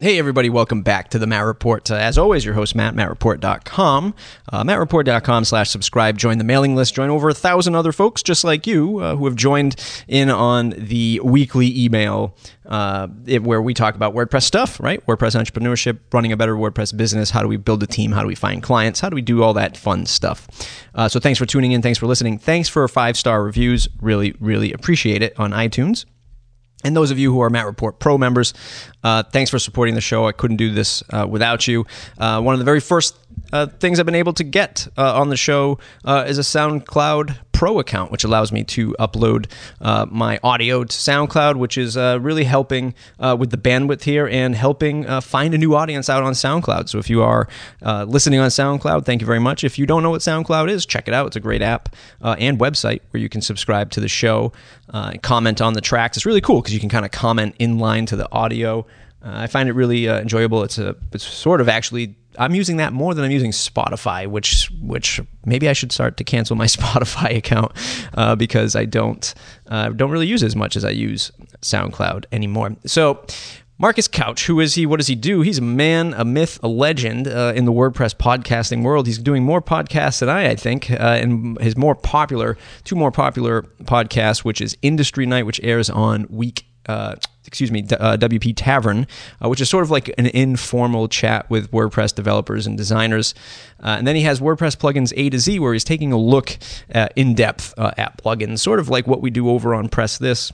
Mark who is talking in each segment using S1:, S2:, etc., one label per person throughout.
S1: Hey, everybody, welcome back to the Matt Report. Uh, as always, your host, Matt, mattreport.com. Uh, mattreport.com slash subscribe. Join the mailing list. Join over a thousand other folks just like you uh, who have joined in on the weekly email uh, it, where we talk about WordPress stuff, right? WordPress entrepreneurship, running a better WordPress business. How do we build a team? How do we find clients? How do we do all that fun stuff? Uh, so thanks for tuning in. Thanks for listening. Thanks for five star reviews. Really, really appreciate it on iTunes. And those of you who are Matt Report Pro members, uh, thanks for supporting the show. I couldn't do this uh, without you. Uh, one of the very first uh, things I've been able to get uh, on the show uh, is a SoundCloud Pro account, which allows me to upload uh, my audio to SoundCloud, which is uh, really helping uh, with the bandwidth here and helping find a new audience out on SoundCloud. So if you are listening on SoundCloud, thank you very much. If you don't know what SoundCloud is, check it out. It's a great app and website where you can subscribe to the show, and comment on the tracks. It's really cool because you can kind of comment in line to the audio. I find it really enjoyable. It's a it's sort of actually I'm using that more than I'm using Spotify, which which maybe I should start to cancel my Spotify account uh, because I don't uh, don't really use as much as I use SoundCloud anymore. So. Marcus Couch, who is he? What does he do? He's a man, a myth, a legend uh, in the WordPress podcasting world. He's doing more podcasts than I, I think, uh, and his more popular, two more popular podcasts, which is Industry Night, which airs on week uh, excuse me, uh, WP Tavern, uh, which is sort of like an informal chat with WordPress developers and designers. Uh, and then he has WordPress plugins A to Z, where he's taking a look in depth uh, at plugins, sort of like what we do over on Press This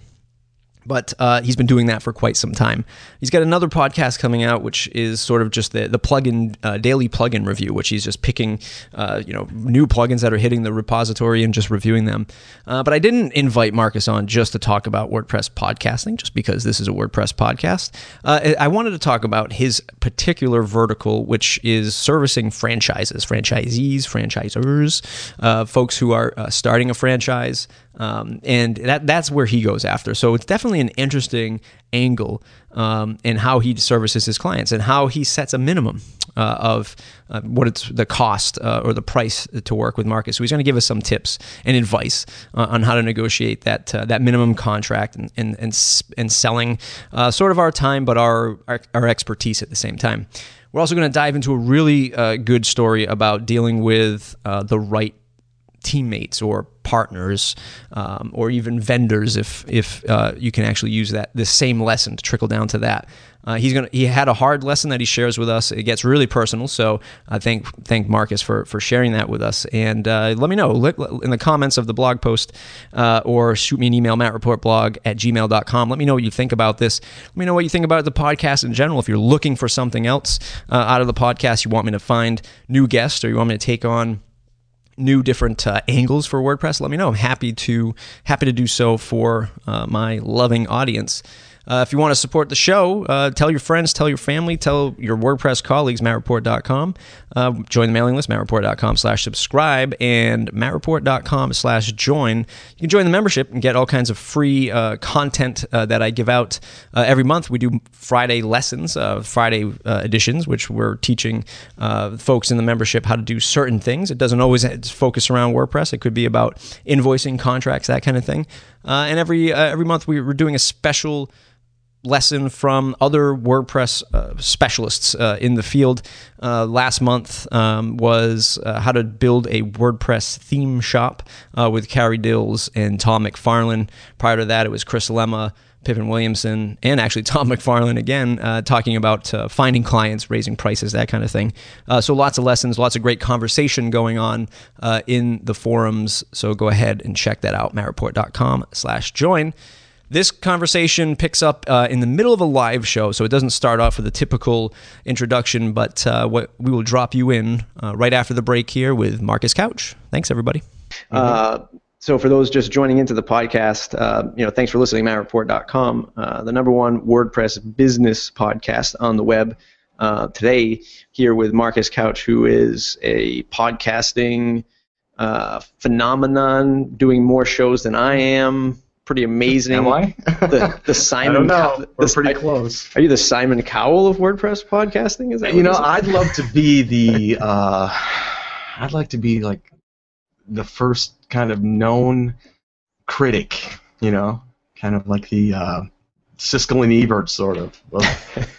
S1: but uh, he's been doing that for quite some time. He's got another podcast coming out, which is sort of just the the plugin uh, daily plugin review, which he's just picking, uh, you know, new plugins that are hitting the repository and just reviewing them. Uh, but I didn't invite Marcus on just to talk about WordPress podcasting, just because this is a WordPress podcast. Uh, I wanted to talk about his particular vertical, which is servicing franchises, franchisees, franchisors, uh, folks who are starting a franchise. Um, and that that's where he goes after. So it's definitely an interesting angle um, in how he services his clients and how he sets a minimum uh, of uh, what it's the cost uh, or the price to work with Marcus. So he's going to give us some tips and advice uh, on how to negotiate that uh, that minimum contract and and and, and selling uh, sort of our time, but our, our, our expertise at the same time. We're also going to dive into a really good story about dealing with the right teammates or partners um, or even vendors if if uh, you can actually use that this same lesson to trickle down to that. Uh, he's gonna he had a hard lesson that he shares with us. It gets really personal, so I thank thank Marcus for for sharing that with us. And uh, let me know in the comments of the blog post uh, or shoot me an email mattreportblog at gmail.com. Let me know what you think about this. Let me know what you think about the podcast in general. If you're looking for something else uh, out of the podcast, you want me to find new guests or you want me to take on new different uh, angles for WordPress, let me know. I'm happy to happy to do so for uh, my loving audience. Uh, if you want to support the show, uh, tell your friends, tell your family, tell your WordPress colleagues, mattreport.com. Uh, join the mailing list, mattreport.com slash subscribe and mattreport.com slash join. You can join the membership and get all kinds of free uh, content uh, that I give out uh, every month. We do Friday lessons, Friday editions, which we're teaching folks in the membership how to do certain things. It doesn't always focus around WordPress. It could be about invoicing, contracts, that kind of thing. and every every month we're doing a special lesson from other WordPress uh, specialists uh, in the field. Uh, last month um, was uh, how to build a WordPress theme shop uh, with Carrie Dills and Tom McFarlin. Prior to that, it was Chris Lema. Pippin Williamson and actually Tom McFarlin again, uh, talking about uh, finding clients, raising prices, that kind of thing. Uh, so lots of lessons, lots of great conversation going on in the forums. So go ahead and check that out, mattreport.com slash join. This conversation picks up uh, in the middle of a live show, so it doesn't start off with a typical introduction, but uh, what we will drop you in uh, right after the break here with Marcus Couch. Thanks, everybody. Mm-hmm. so for those just joining into the podcast, uh, you know, thanks for listening. MattReport.com, uh, the number one WordPress business podcast on the web. today, here with Marcus Couch, who is a podcasting phenomenon, doing more shows than I am pretty amazing.
S2: Am I?
S1: the, the Simon.
S2: I don't know. We're the, pretty close.
S1: Are you the Simon Cowell of WordPress podcasting? Is that
S2: you know? I'd love to be the. Uh, I'd like to be like the first kind of known critic. You know, kind of like the uh, Siskel and Ebert sort of. of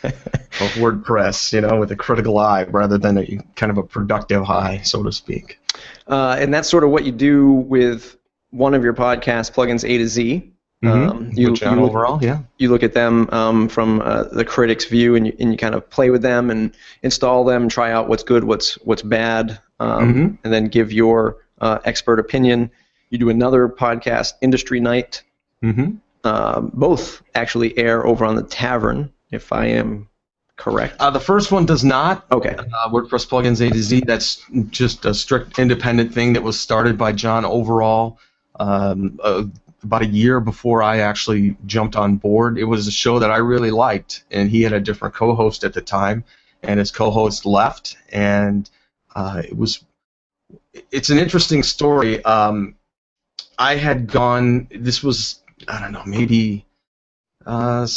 S2: of WordPress, you know, with a critical eye rather than a kind of a productive eye, so to speak.
S1: Uh, and that's sort of what you do with one of your podcasts, Plugins A to Z.
S2: Mm-hmm.
S1: Um, you,
S2: uh,
S1: you look-
S2: overall, yeah.
S1: you look at them um, from uh, the critic's view and you, and you kind of play with them and install them, try out what's good, what's what's bad, um,
S2: Mhm.
S1: and then give your uh, expert opinion. You do another podcast, Industry Night.
S2: Mm-hmm.
S1: Um, both actually air over on the Tavern, if I am correct.
S2: Uh, the first one does not.
S1: Okay.
S2: Uh, WordPress plugins A to Z. That's just a strict independent thing that was started by John Overall um, uh, about a year before I actually jumped on board. It was a show that I really liked, and he had a different co-host at the time, and his co-host left, and uh, it was. It's an interesting story. Um, I had gone. This was I don't know maybe. Uh,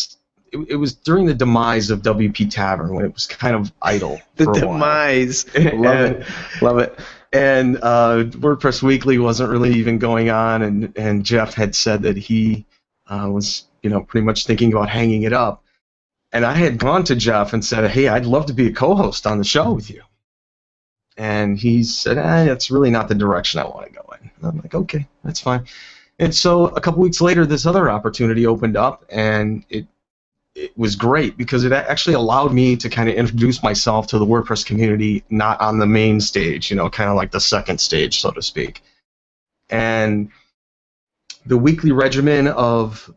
S2: it, it was during the demise of WP Tavern when it was kind of idle.
S1: The
S2: for a while.
S1: demise. Love it. Love it.
S2: And uh, WordPress Weekly wasn't really even going on, and, and Jeff had said that he uh, was, you know, pretty much thinking about hanging it up. And I had gone to Jeff and said, "Hey, I'd love to be a co-host on the show with you." And he said, eh, "That's really not the direction I want to go in." And I'm like, "Okay, that's fine." And so a couple weeks later, this other opportunity opened up, and it it was great because it actually allowed me to kind of introduce myself to the WordPress community, not on the main stage, you know, kind of like the second stage, so to speak. And the weekly regimen of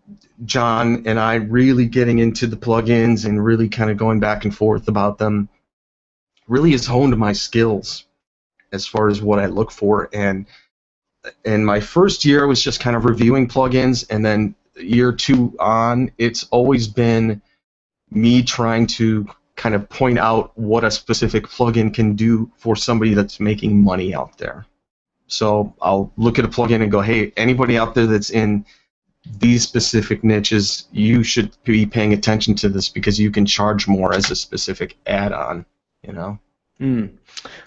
S2: John and I really getting into the plugins and really kind of going back and forth about them really has honed my skills as far as what I look for. And and my first year was just kind of reviewing plugins, and then year two on, it's always been me trying to kind of point out what a specific plugin can do for somebody that's making money out there. So I'll look at a plugin and go, hey, anybody out there that's in these specific niches, you should be paying attention to this because you can charge more as a specific add-on. You know.
S1: Hmm.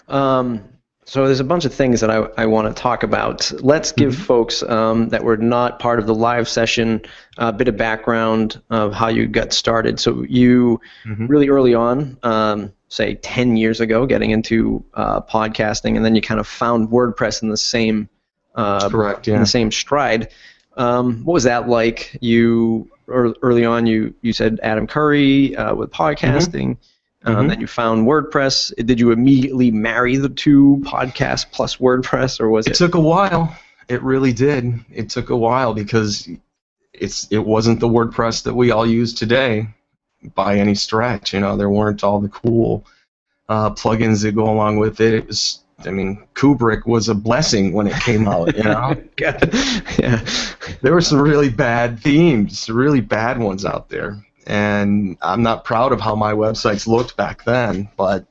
S1: Um, so there's a bunch of things that I, I want to talk about. Let's give folks um, that were not part of the live session a bit of background of how you got started. So you
S2: Mhm.
S1: really early on, um, say 10 years ago, getting into uh, podcasting, and then you kind of found WordPress in the same uh,
S2: Correct.
S1: in the same stride. Um, what was that like? You early on, you you said Adam Curry uh, with podcasting. Um,
S2: Mhm.
S1: then you found WordPress. Did you immediately marry the two, podcast plus WordPress, or was
S2: It
S1: it?
S2: took a while. It really did. It took a while because it's it wasn't the WordPress that we all use today by any stretch. You know, there weren't all the cool uh, plugins that go along with it. It was, I mean, Kubrick was a blessing when it came out. You know,
S1: yeah.
S2: there were some really bad themes, really bad ones out there, and I'm not proud of how my websites looked back then. But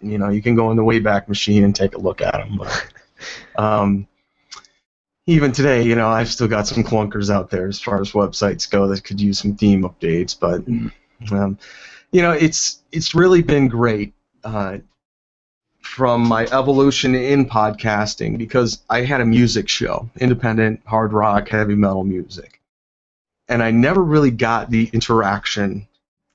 S2: you know, you can go in the Wayback Machine and take a look at them. But, um, even today, you know, I've still got some clunkers out there as far as websites go that could use some theme updates. But um, you know, it's it's really been great uh, from my evolution in podcasting because I had a music show, independent hard rock, heavy metal music, and I never really got the interaction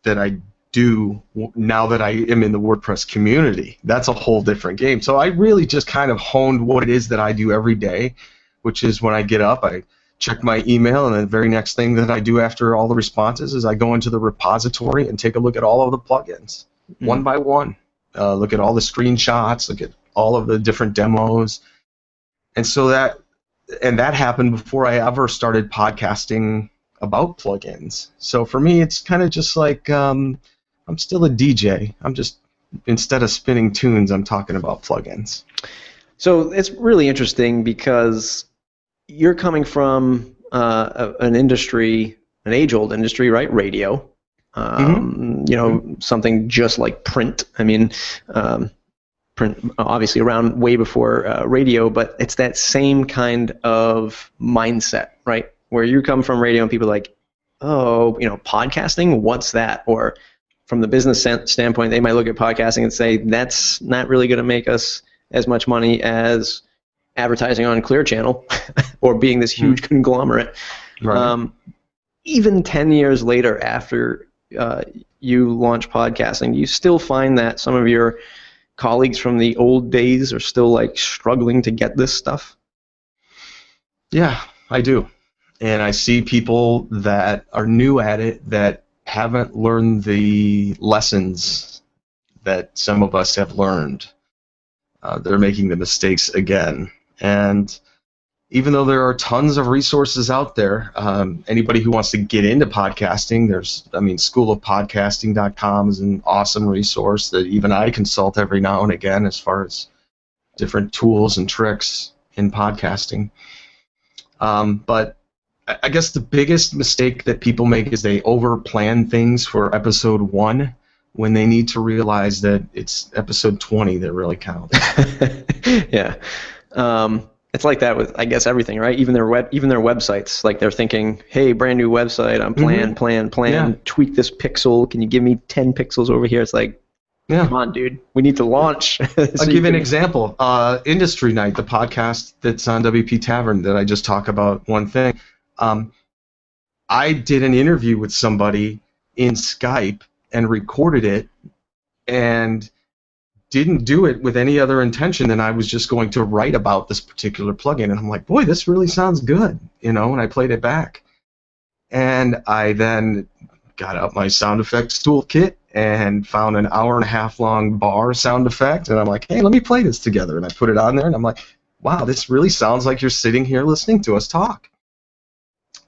S2: that I do now that I am in the WordPress community. That's a whole different game. So I really just kind of honed what it is that I do every day, which is when I get up, I check my email, and the very next thing that I do after all the responses is I go into the repository and take a look at all of the plugins one by one. Uh, look at all the screenshots, look at all of the different demos, and so that and that happened before I ever started podcasting about plugins. So for me, it's kind of just like um, I'm still a DJ. I'm just instead of spinning tunes, I'm talking about plugins.
S1: So it's really interesting because you're coming from uh, an industry, an age-old industry, right? Radio. Um, You know, something just like print. I mean, um, print obviously around way before uh, radio, but it's that same kind of mindset, right? Where you come from radio and people are like, oh, you know, podcasting, what's that? Or from the business standpoint, they might look at podcasting and say that's not really going to make us as much money as advertising on Clear Channel or being this huge conglomerate. Um, even 10 years later, after uh, you launch podcasting, do you still find that some of your colleagues from the old days are still like struggling to get this stuff?
S2: Yeah, I do. And I see people that are new at it that haven't learned the lessons that some of us have learned. Uh, they're making the mistakes again. And even though there are tons of resources out there, um, anybody who wants to get into podcasting, there's, I mean, schoolofpodcasting.com is an awesome resource that even I consult every now and again as far as different tools and tricks in podcasting. Um, but I guess the biggest mistake that people make is they over plan things for episode one when they need to realize that it's episode 20 that really counts.
S1: yeah. Um, it's like that with I guess everything, right? Even their web, even their websites. Like they're thinking, "Hey, brand new website. I'm plan, mm-hmm. plan, plan. Yeah. Tweak this pixel. Can you give me 10 pixels over here?" It's like, yeah. come on, dude. We need to launch.
S2: so I'll give you an example. Uh, Industry Night, the podcast that's on WP Tavern that I just talk about one thing. Um, I did an interview with somebody in Skype and recorded it, and didn't do it with any other intention than I was just going to write about this particular plugin. And I'm like, boy, this really sounds good, you know, and I played it back. And I then got out my sound effects toolkit and found an hour and a half long bar sound effect. And I'm like, hey, let me play this together. And I put it on there and I'm like, wow, this really sounds like you're sitting here listening to us talk.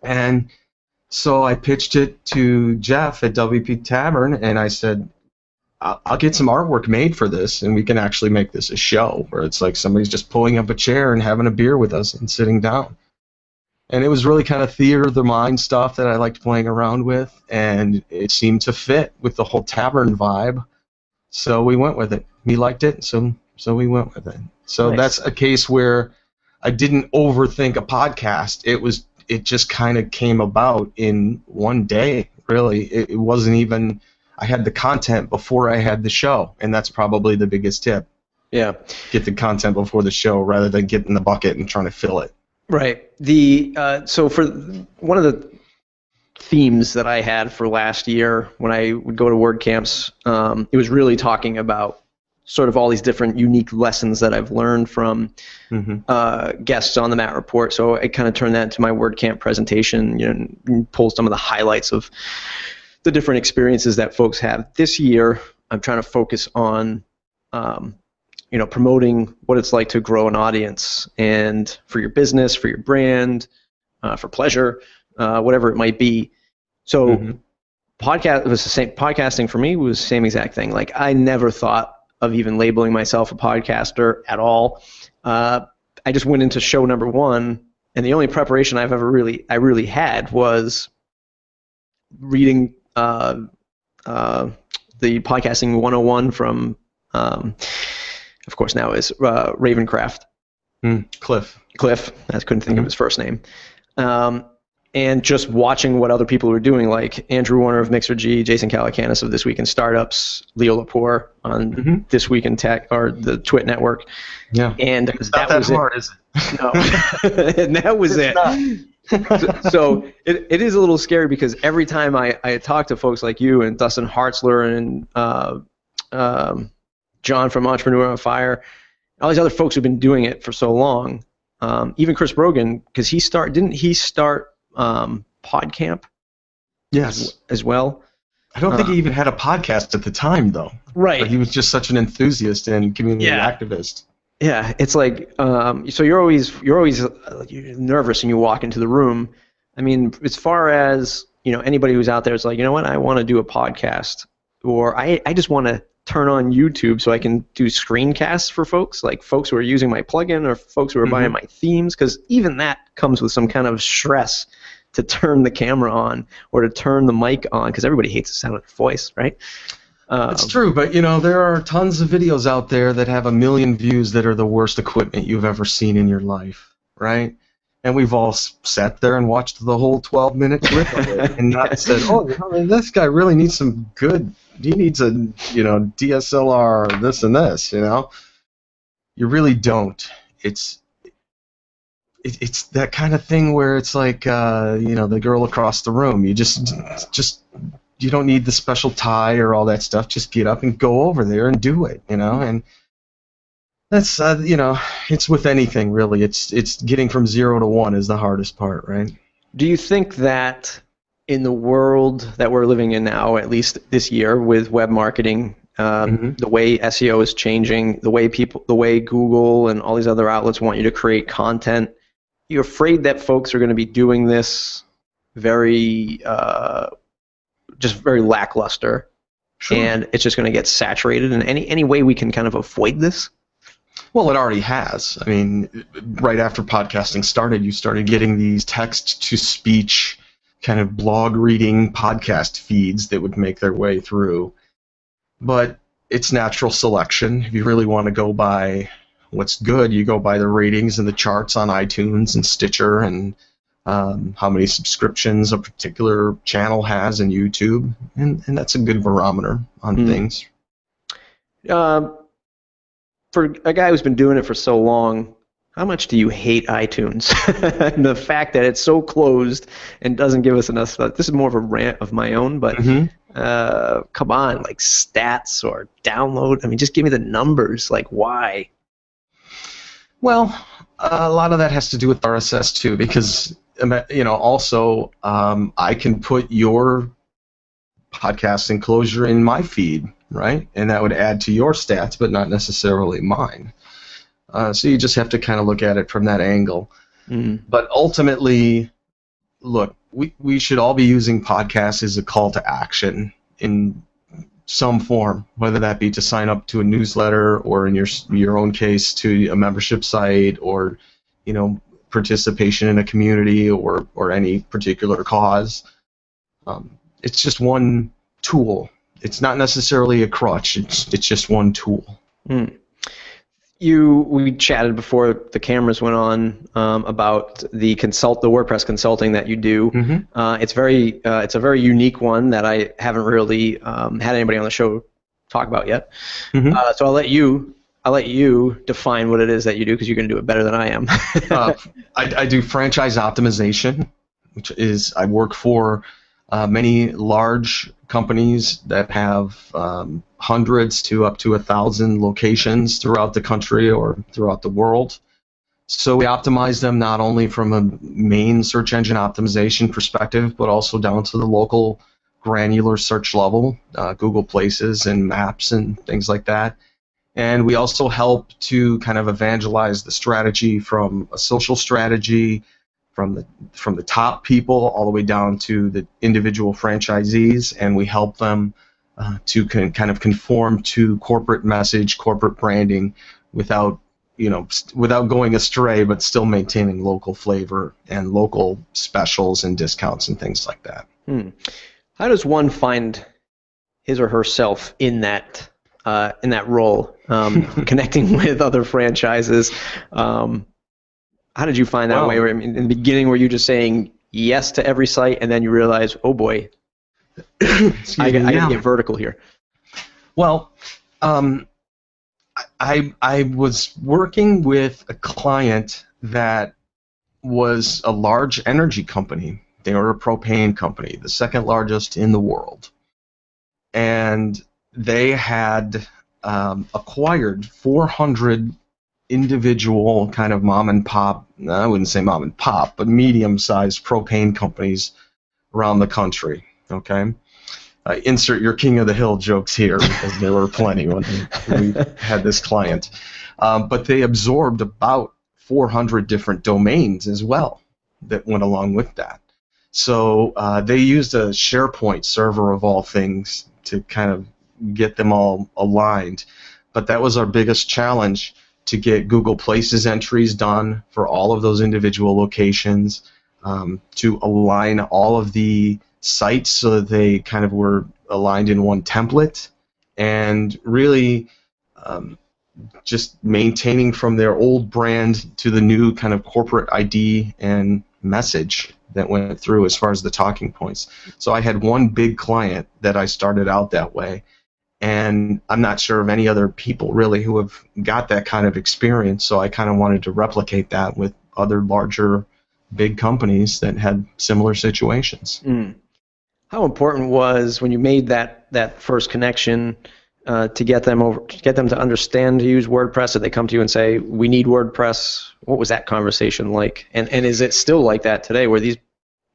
S2: And so I pitched it to Jeff at WP Tavern and I said, I'll get some artwork made for this, and we can actually make this a show where it's like somebody's just pulling up a chair and having a beer with us and sitting down. And it was really kind of theater of the mind stuff that I liked playing around with, and it seemed to fit with the whole tavern vibe. So we went with it. He liked it, so so we went with it. So nice. that's a case where I didn't overthink a podcast. It was it just kind of came about in one day. Really, it, it wasn't even I had the content before I had the show, and that's probably the biggest tip.
S1: Yeah.
S2: Get the content before the show rather than getting the bucket and trying to fill it.
S1: Right. The uh, so for one of the themes that I had for last year when I would go to WordCamps, um, it was really talking about sort of all these different unique lessons that I've learned from mm-hmm. uh, guests on the Matt Report. So I kind of turned that into my WordCamp presentation, you know, pull some of the highlights of the different experiences that folks have. This year, I'm trying to focus on, um, you know, promoting what it's like to grow an audience and for your business, for your brand, uh, for pleasure, uh, whatever it might be. So, mm-hmm. podcast was the same. Podcasting for me was the same exact thing. Like I never thought of even labeling myself a podcaster at all. Uh, I just went into show number one, and the only preparation I've ever really I really had was reading uh, uh, the podcasting 101 from, um, of course, now is uh, Ravenscraft.
S2: Mm, Cliff.
S1: Cliff. I couldn't think mm-hmm. of his first name. Um, and just watching what other people were doing, like Andrew Warner of Mixergy, Jason Calacanis of This Week in Startups, Leo Laporte on mm-hmm. This Week in Tech or the Twit Network.
S2: Yeah.
S1: And
S2: it's that, that was hard,
S1: it. is it? No. and that was it's it. So, so it, it is a little scary because every time I, I talk to folks like you and Dustin Hartzler and uh, um, John from Entrepreneur on Fire, all these other folks who've been doing it for so long, um, even Chris Brogan, because he start didn't he start um, PodCamp?
S2: Yes,
S1: as, as well.
S2: I don't uh, think he uh, even had a podcast at the time, though.
S1: Right.
S2: But he was just such an enthusiast and community yeah. activist.
S1: Yeah, it's like um, so you're always you're always uh, you're nervous when you walk into the room. I mean, as far as you know, anybody who's out there is like, you know what, I want to do a podcast, or I I just want to turn on YouTube so I can do screencasts for folks, like folks who are using my plugin or folks who are mm-hmm. buying my themes, because even that comes with some kind of stress to turn the camera on or to turn the mic on, because everybody hates the sound of their voice, right?
S2: It's um, true, but you know there are tons of videos out there that have a million views that are the worst equipment you've ever seen in your life, right? And we've all sat there and watched the whole 12 minute clip of it and not said, "Oh, you know, this guy really needs some good. He needs a you know DSLR, this and this." You know, you really don't. It's it, it's that kind of thing where it's like uh, you know the girl across the room. You just just you don't need the special tie or all that stuff. Just get up and go over there and do it, you know. And that's uh, you know, it's with anything really. It's it's getting from zero to one is the hardest part, right?
S1: Do you think that in the world that we're living in now, at least this year, with web marketing, um, mm-hmm. the way SEO is changing, the way people, the way Google and all these other outlets want you to create content, you're afraid that folks are going to be doing this very, uh, just very lackluster, sure. and it's just going to get saturated. And any any way we can kind of avoid this?
S2: Well, it already has. I mean, right after podcasting started, you started getting these text to speech kind of blog reading podcast feeds that would make their way through. But it's natural selection. If you really want to go by what's good, you go by the ratings and the charts on iTunes and Stitcher and um, how many subscriptions a particular channel has in YouTube, and, and that's a good barometer on mm. things.
S1: Uh, for a guy who's been doing it for so long, how much do you hate iTunes? the fact that it's so closed and doesn't give us enough stuff. This is more of a rant of my own, but mm-hmm. uh, come on, like stats or download. I mean, just give me the numbers. Like, why?
S2: Well, a lot of that has to do with RSS too, because you know, also um, I can put your podcast enclosure in my feed, right, and that would add to your stats, but not necessarily mine. Uh, so you just have to kind of look at it from that angle. Mm. But ultimately, look, we, we should all be using podcasts as a call to action in some form, whether that be to sign up to a newsletter or in your your own case to a membership site or you know participation in a community or or any particular cause. Um, it's just one tool. It's not necessarily a crutch. It's it's just one tool. Mm
S1: you we chatted before the cameras went on um, about the consult the WordPress consulting that you do. Mm-hmm. Uh, it's very uh, it's a very unique one that I haven't really um, had anybody on the show talk about yet. Mm-hmm. Uh, so I'll let you I'll let you define what it is that you do because you're going to do it better than I am.
S2: Uh, I, I do franchise optimization, which is I work for uh, many large companies that have um, hundreds to up to a thousand locations throughout the country or throughout the world. So we optimize them not only from a main search engine optimization perspective, but also down to the local granular search level, uh, Google Places and Maps and things like that. And we also help to kind of evangelize the strategy from a social strategy from the from the top people all the way down to the individual franchisees, and we help them uh, to con- kind of conform to corporate message, corporate branding, without you know st- without going astray, but still maintaining local flavor and local specials and discounts and things like that. Hmm.
S1: How does one find his or herself in that uh, in that role, um, connecting with other franchises? Um, how did you find that way? I mean, in the beginning, were you just saying yes to every site, and then you realize, oh boy, I, I got to get vertical here?
S2: Well, um, I I was working with a client that was a large energy company. They were a propane company, the second largest in the world, and they had um, acquired 400 individual kind of mom and pop, I wouldn't say mom and pop, but medium sized propane companies around the country. Okay? Uh, insert your King of the Hill jokes here because there were plenty when we had this client. Um, but they absorbed about 400 different domains as well that went along with that. So uh, they used a SharePoint server of all things to kind of get them all aligned. But that was our biggest challenge to get Google Places entries done for all of those individual locations, um, to align all of the sites so that they kind of were aligned in one template, and really um, just maintaining from their old brand to the new kind of corporate ID and message that went through as far as the talking points. So I had one big client that I started out that way and I'm not sure of any other people really who have got that kind of experience. So I kind of wanted to replicate that with other larger, big companies that had similar situations. Mm.
S1: how important was when you made that that first connection uh, to get them over to get them to understand to use WordPress? Did they come to you and say we need WordPress? What was that conversation like? And and is it still like that today, where these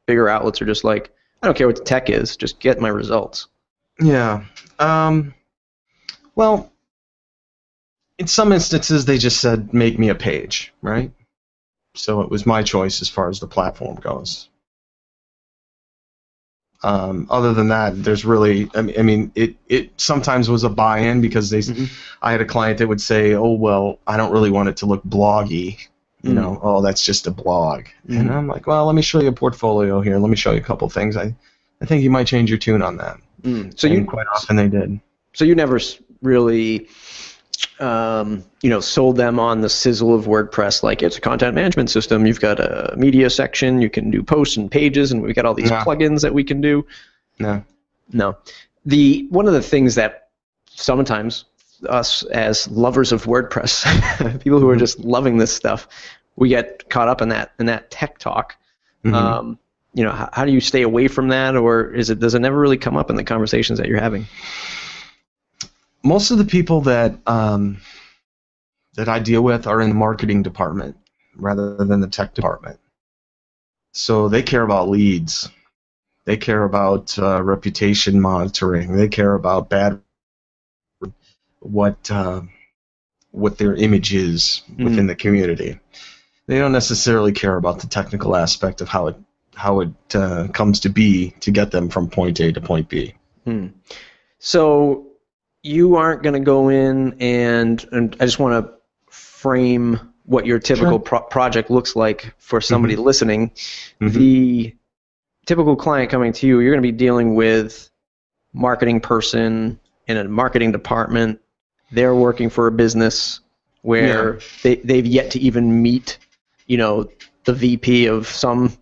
S1: bigger outlets are just like I don't care what the tech is, just get my results.
S2: Yeah. Um, well, in some instances, they just said, make me a page, right? So it was my choice as far as the platform goes. Um, other than that, there's really, I mean, I mean, it, it sometimes was a buy-in because they,
S1: Mhm.
S2: I had a client that would say, oh, well, I don't really want it to look bloggy. You
S1: Mm.
S2: know, oh, that's just a blog. And
S1: Mhm.
S2: I'm like, well, let me show you a portfolio here. Let me show you a couple things. I, I think you might change your tune on that.
S1: Mm. So
S2: and
S1: you
S2: quite often they did.
S1: so you never really um, you know sold them on the sizzle of WordPress like it's a content management system. You've got a media section, you can do posts and pages, and we've got all these
S2: No.
S1: plugins that we can do.
S2: No.
S1: No. The one of the things that sometimes us as lovers of WordPress, people who are just loving this stuff, we get caught up in that in that tech talk.
S2: Mhm.
S1: Um, you know, how, how do you stay away from that, or is it does it never really come up in the conversations that you're having?
S2: Most of the people that um, that I deal with are in the marketing department rather than the tech department. So they care about leads. They care about uh, reputation monitoring. They care about bad what uh, what their image is within the community. They don't necessarily care about the technical aspect of how it how it uh, comes to be to get them from point A to point B.
S1: Hmm. So you aren't going to go in and and I just want to frame what your typical
S2: Sure.
S1: pro- project looks like for somebody listening.
S2: Mhm.
S1: The typical client coming to you, you're going to be dealing with marketing person in a marketing department. They're working for a business where they they've yet to even meet, you know, the VP of some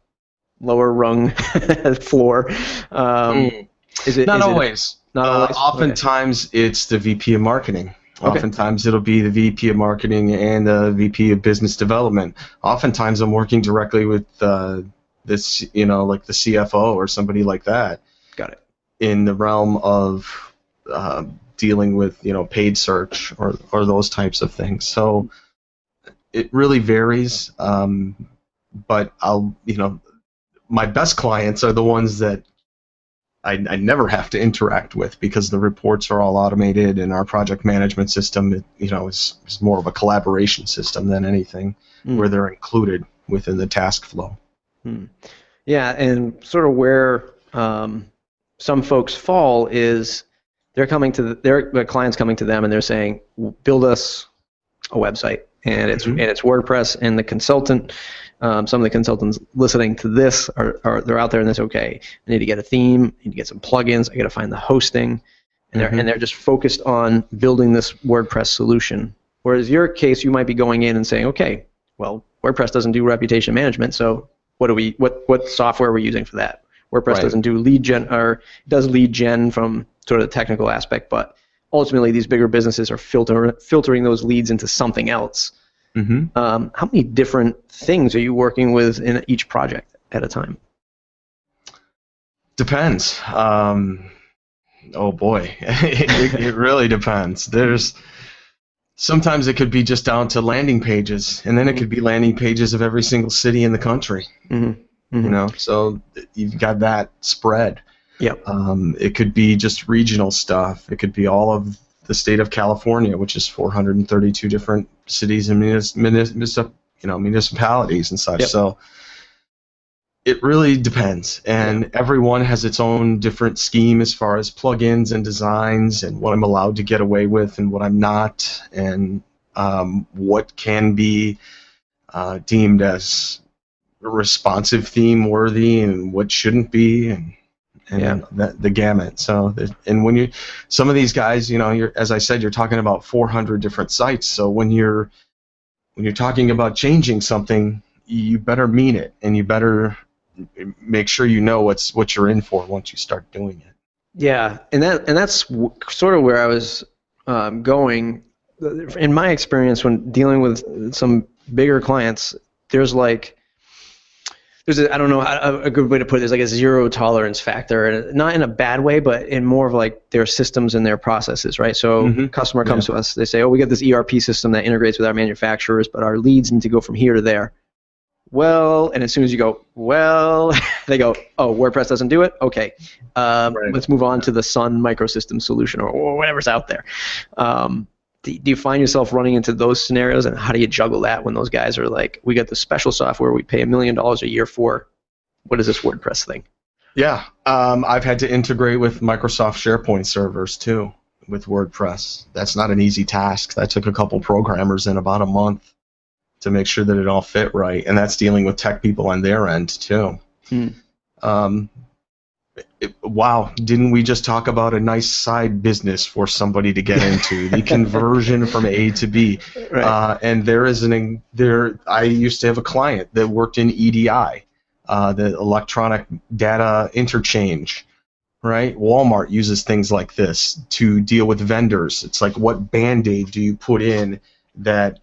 S1: lower rung floor. Um, Is it
S2: Not
S1: is it-
S2: always.
S1: not
S2: Uh,
S1: always. Okay.
S2: oftentimes it's the VP of marketing.
S1: Okay.
S2: Oftentimes it'll be the VP of marketing and the VP of business development. Oftentimes I'm working directly with uh, this, you know, like the CFO or somebody like that
S1: Got it.
S2: in the realm of uh, dealing with, you know, paid search or, or those types of things. So it really varies. Um, but I'll, you know, my best clients are the ones that I, I never have to interact with because the reports are all automated and our project management system, it, you know, is, is more of a collaboration system than anything
S1: Mm.
S2: where they're included within the task flow.
S1: Yeah, and sort of where um, some folks fall is they're coming to the, their the clients coming to them and they're saying, build us a website, and it's
S2: Mhm.
S1: and it's WordPress, and the consultant. Um, some of the consultants listening to this are, are they're out there and they it's okay. I need to get a theme, I need to get some plugins, I got to find the hosting, and they're and they're just focused on building this WordPress solution. Whereas your case, you might be going in and saying, okay, well, WordPress doesn't do reputation management, so what do we what what software are we using for that? WordPress
S2: Right.
S1: doesn't do lead gen or does lead gen from sort of the technical aspect, but ultimately these bigger businesses are filter, filtering those leads into something else.
S2: Mm-hmm.
S1: Um, how many different things are you working with in each project at a time?
S2: Depends. Um, oh boy, it, it really depends. There's sometimes it could be just down to landing pages, and then it could be landing pages of every single city in the country.
S1: Mm-hmm.
S2: You know, so you've got that spread.
S1: Yep.
S2: Um, it could be just regional stuff. It could be all of the state of California, which is 432 different cities and munis- munis- you know municipalities and such.
S1: Yep.
S2: So it really depends, and everyone has its own different scheme as far as plugins and designs, and what I'm allowed to get away with and what I'm not, and um, what can be uh, deemed as responsive theme worthy and what shouldn't be, and and
S1: Yeah.
S2: that, the gamut. So, and when you, some of these guys, you know, you're as I said, you're talking about 400 different sites. So when you're when you're talking about changing something, you better mean it, and you better make sure you know what's what you're in for once you start doing it.
S1: Yeah, and that and that's w- sort of where I was um, going. In my experience, when dealing with some bigger clients, there's like there's a I don't know a, a good way to put it. There's like a zero tolerance factor, and not in a bad way, but in more of like their systems and their processes, right? So
S2: Mhm.
S1: customer comes to us, they say, oh, we got this ERP system that integrates with our manufacturers, but our leads need to go from here to there. Well, and as soon as you go, well, they go, oh, WordPress doesn't do it. Okay, um,
S2: Right.
S1: let's move on to the Sun microsystem solution or, or whatever's out there. Um, do, do you find yourself running into those scenarios, and how do you juggle that when those guys are like, we got the special software we pay a million dollars a year for? What is this WordPress thing?
S2: Yeah, um, I've had to integrate with Microsoft SharePoint servers too with WordPress. That's not an easy task. That took a couple programmers in about a month to make sure that it all fit right, and that's dealing with tech people on their end too.
S1: Hmm.
S2: Um, it- wow, didn't we just talk about a nice side business for somebody to get into? the conversion from A to B. Uh, and there is an there. I used to have a client that worked in EDI, uh, the electronic data interchange. Right, Walmart uses things like this to deal with vendors. It's like what band-aid do you put in that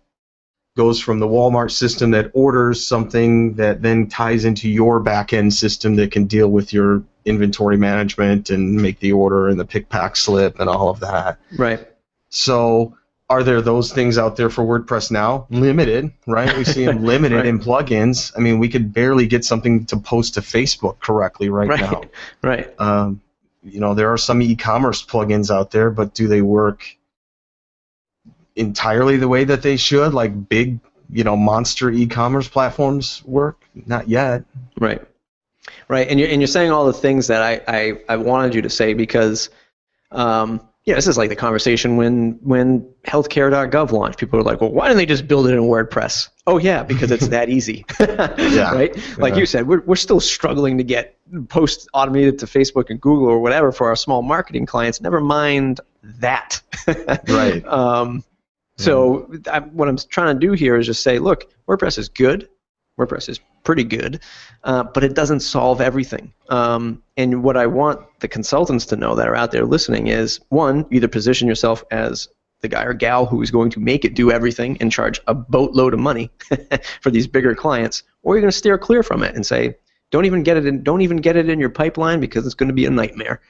S2: goes from the Walmart system that orders something that then ties into your back-end system that can deal with your inventory management and make the order and the pick pack slip and all of that.
S1: right.
S2: So are there those things out there for WordPress now? Limited, right? We see them limited
S1: Right.
S2: in plugins. I mean, we could barely get something to post to Facebook correctly right,
S1: Right.
S2: now.
S1: Right.
S2: Um, you know, there are some e-commerce plugins out there, but do they work entirely the way that they should? Like big, you know, monster e-commerce platforms work? Not yet.
S1: Right. Right. And you're, and you're saying all the things that I, I, I wanted you to say because, um, yeah, this is like the conversation when when healthcare.gov launched. People were like, well, why didn't they just build it in WordPress? Oh, yeah, because it's that easy. yeah. Right? Like
S2: Yeah.
S1: you said, we're, we're still struggling to get posts automated to Facebook and Google or whatever for our small marketing clients. Never mind that.
S2: Right.
S1: Um, so I, what I'm trying to do here is just say, look, WordPress is good. WordPress is pretty good, uh, but it doesn't solve everything. Um, and what I want the consultants to know that are out there listening is one, either position yourself as the guy or gal who is going to make it do everything and charge a boatload of money for these bigger clients, or you're going to steer clear from it and say, don't even get it in, don't even get it in your pipeline because it's going to be a nightmare.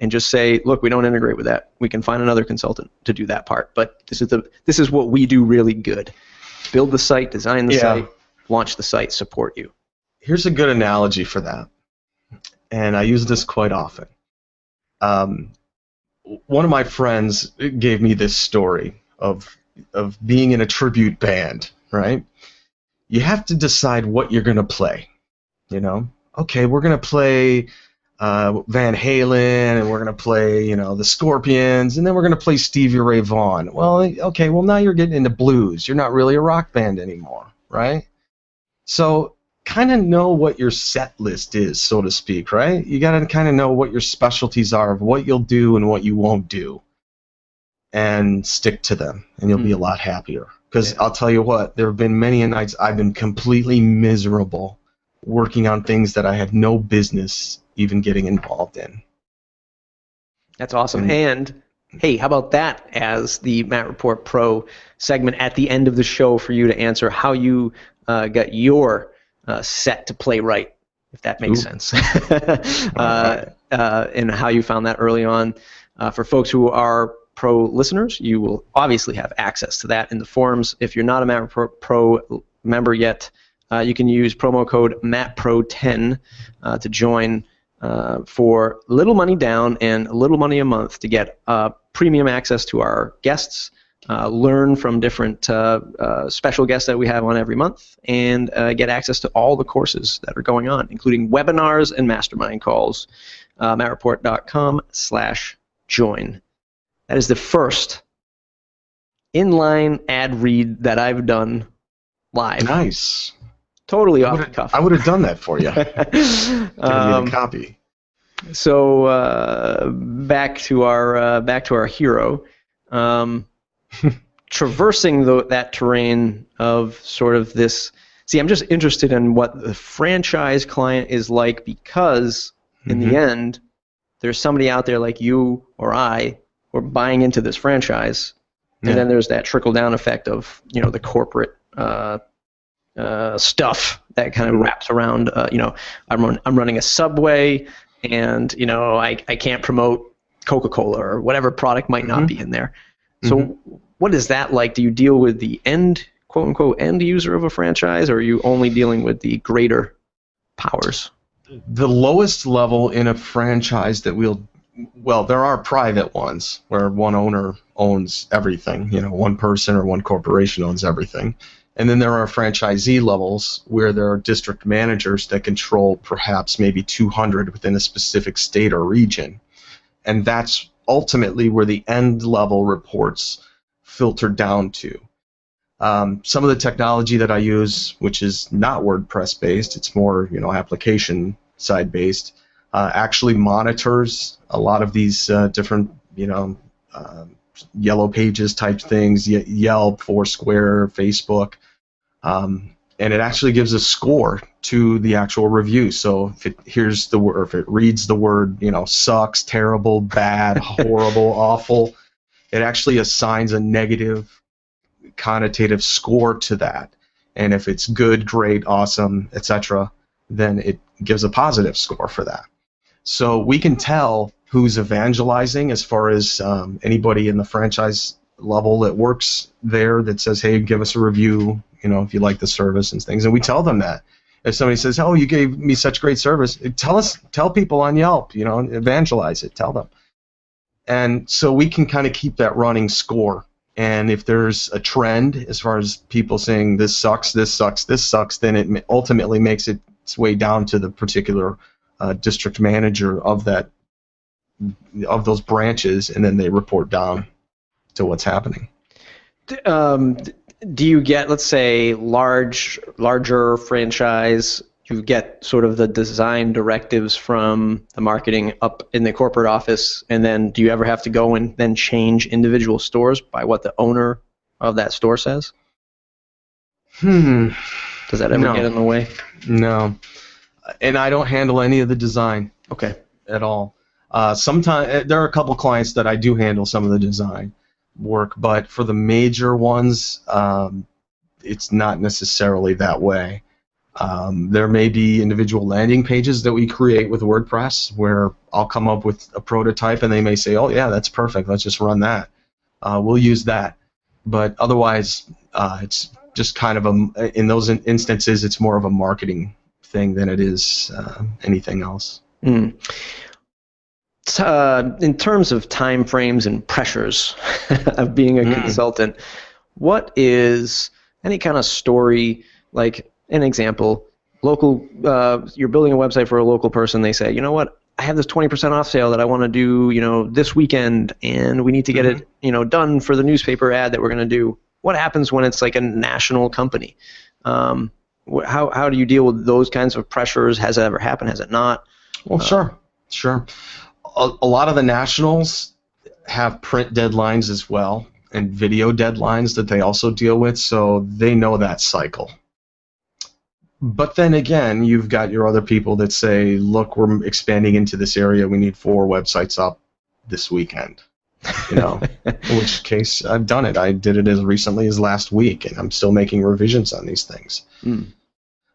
S1: And just say, look, we don't integrate with that. We can find another consultant to do that part. But this is the this is what we do really good. Build the site, design the
S2: Yeah.
S1: site, launch the site, support you.
S2: here's a good analogy for that, and I use this quite often. Um, one of my friends gave me this story of of being in a tribute band. Right, you have to decide what you're going to play. You know, okay, we're going to play uh, Van Halen, and we're going to play, you know, the Scorpions, and then we're going to play Stevie Ray Vaughan. Well, okay, well now you're getting into blues. You're not really a rock band anymore, right? So kind of know what your set list is, so to speak, right? You got to kind of know what your specialties are of what you'll do and what you won't do, and stick to them, and you'll be a lot happier. Because
S1: Yeah.
S2: I'll tell you what, there have been many a nights I've been completely miserable working on things that I had no business even getting involved in.
S1: That's awesome.
S2: And-
S1: And hey, how about that as the Matt Report Pro segment at the end of the show for you to answer how you uh, got your uh, set to play right, if that makes
S2: Ooh.
S1: sense, uh, uh, and how you found that early on. Uh, for folks who are pro listeners, you will obviously have access to that in the forums. If you're not a Matt Report Pro member yet, uh, you can use promo code MattPro10 uh, to join uh, for little money down and a little money a month to get uh, premium access to our guests, uh, learn from different uh, uh, special guests that we have on every month, and uh, get access to all the courses that are going on, including webinars and mastermind calls. Uh, mattreport.com slash join. That is the first inline ad read that I've done live.
S2: Nice.
S1: Totally off the cuff.
S2: I would have done that for you. Giving
S1: Um,
S2: you the copy.
S1: so uh, back to our uh, back to our hero, um, traversing the, that terrain of sort of this. See, I'm just interested in what the franchise client is like because in
S2: Mhm.
S1: the end, there's somebody out there like you or I who are buying into this franchise, and then there's that trickle down effect of you know the corporate uh, uh, stuff that kind of wraps around. Uh, you know, I'm run, I'm running a Subway, and you know I I can't promote Coca-Cola or whatever product might not
S2: Mhm.
S1: be in there. So what is that like? Do you deal with the end quote unquote end user of a franchise, or are you only dealing with the greater powers?
S2: the lowest level in a franchise that we'll well there are private ones where one owner owns everything you know one person or one corporation owns everything and then there are franchisee levels where there are district managers that control perhaps maybe 200 within a specific state or region. And that's ultimately where the end level reports filter down to. Um, some of the technology that I use, which is not WordPress based, it's more you know application side based, uh, actually monitors a lot of these uh, different you know uh, yellow pages type things, Ye- Yelp, Foursquare, Facebook, um, and it actually gives a score to the actual review. So if it hears the word, if it reads the word you know sucks, terrible, bad, horrible, awful, it actually assigns a negative connotative score to that. And if it's good, great, awesome, etc., then it gives a positive score for that. So we can tell who's evangelizing as far as um, anybody in the franchise level that works there that says, "Hey, give us a review," you know, if you like the service and things, and we tell them that. If somebody says, "Oh, you gave me such great service," tell us, tell people on Yelp, you know, evangelize it, tell them. And so we can kind of keep that running score and if there's a trend as far as people saying this sucks, this sucks, this sucks, then it ultimately makes its way down to the particular uh, district manager of that of those branches, and then they report down to what's happening.
S1: Um, do you get, let's say, large, larger franchise? You get sort of the design directives from the marketing up in the corporate office, and then do you ever have to go and then change individual stores by what the owner of that store says?
S2: Hmm.
S1: Does that ever
S2: No.
S1: get in the way?
S2: No. And I don't handle any of the design
S1: Okay.
S2: at all. Uh, sometimes there are a couple clients that I do handle some of the design work, but for the major ones, um, it's not necessarily that way. Um, there may be individual landing pages that we create with WordPress where I'll come up with a prototype and they may say, "Oh yeah, that's perfect. Let's just run that." Uh, we'll use that, but otherwise, uh, it's just kind of a. In those in- instances, it's more of a marketing thing than it is uh, anything else.
S1: Mm. Uh, in terms of time frames and pressures of being a
S2: Mm.
S1: consultant, what is any kind of story like an example? Local, uh, you're building a website for a local person. They say, you know what? I have this 20% off sale that I want to do, you know, this weekend, and we need to get it, you know, done for the newspaper ad that we're going to do. What happens when it's like a national company? Um, wh- how how do you deal with those kinds of pressures? Has it ever happened? Has it not?
S2: Well, sure, sure. A, a lot of the nationals have print deadlines as well and video deadlines that they also deal with, so they know that cycle. But then again, you've got your other people that say, look, we're expanding into this area. We need four websites up this weekend. You know, in which case I've done it. I did it as recently as last week, and I'm still making revisions on these things.
S1: Mm.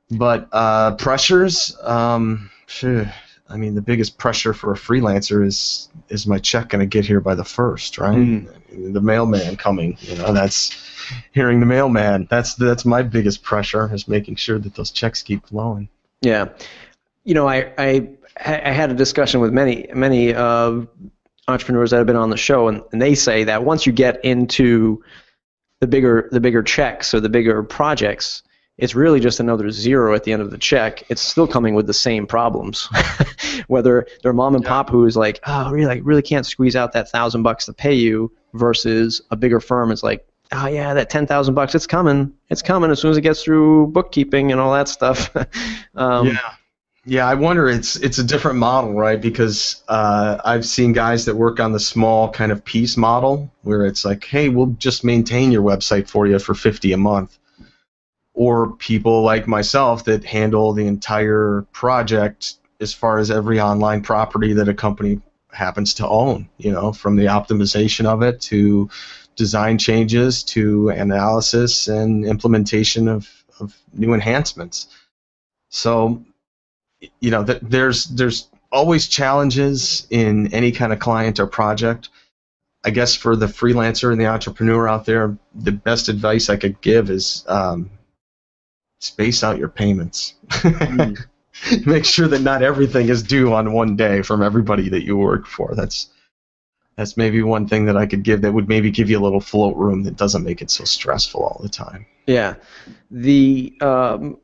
S2: But uh, pressures, um, phew, I mean, the biggest pressure for a freelancer is is my check going to get here by the first, right?
S1: Mm.
S2: The mailman coming, you know, that's hearing the mailman. That's that's my biggest pressure is making sure that those checks keep flowing.
S1: Yeah, you know, I I I had a discussion with many many uh, entrepreneurs that have been on the show, and, and they say that once you get into the bigger the bigger checks or the bigger projects, it's really just another zero at the end of the check. It's still coming with the same problems. Whether they're mom and
S2: Yeah.
S1: pop who is like, oh, really, I really can't squeeze out that thousand bucks to pay you, versus a bigger firm is like, oh yeah, that ten thousand bucks, it's coming, it's coming as soon as it gets through bookkeeping and all that stuff. um,
S2: yeah. Yeah, I wonder. It's it's a different model, right? Because uh, I've seen guys that work on the small kind of piece model, where it's like, hey, we'll just maintain your website for you for fifty a month, or people like myself that handle the entire project as far as every online property that a company happens to own. You know, from the optimization of it to design changes to analysis and implementation of of new enhancements. So, you know, th- there's there's always challenges in any kind of client or project. I guess for the freelancer and the entrepreneur out there, the best advice I could give is um, space out your payments. Mm. Make sure that not everything is due on one day from everybody that you work for. That's that's maybe one thing that I could give that would maybe give you a little float room that doesn't make it so stressful all the time.
S1: Yeah, the um,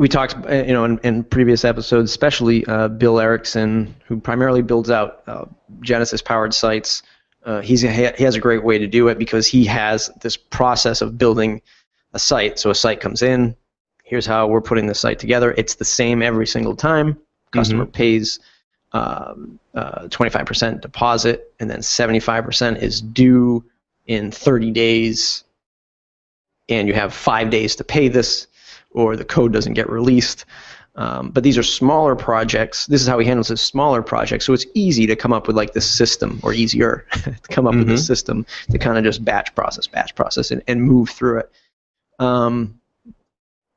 S1: we talked, uh, you know, in, in previous episodes, especially uh, Bill Erickson, who primarily builds out uh, Genesis-powered sites. Uh, he's a, he has a great way to do it because he has this process of building a site. So a site comes in. Here's how we're putting the site together. It's the same every single time. Customer mm-hmm. pays um, uh, 25% deposit, and then 75% is due in 30 days, and you have five days to pay this, or the code doesn't get released. Um, but these are smaller projects. This is how he handles his smaller projects. So it's easy to come up with like this system, or easier to come up mm-hmm. with this system to kind of just batch process, batch process, and, and move through it. Um,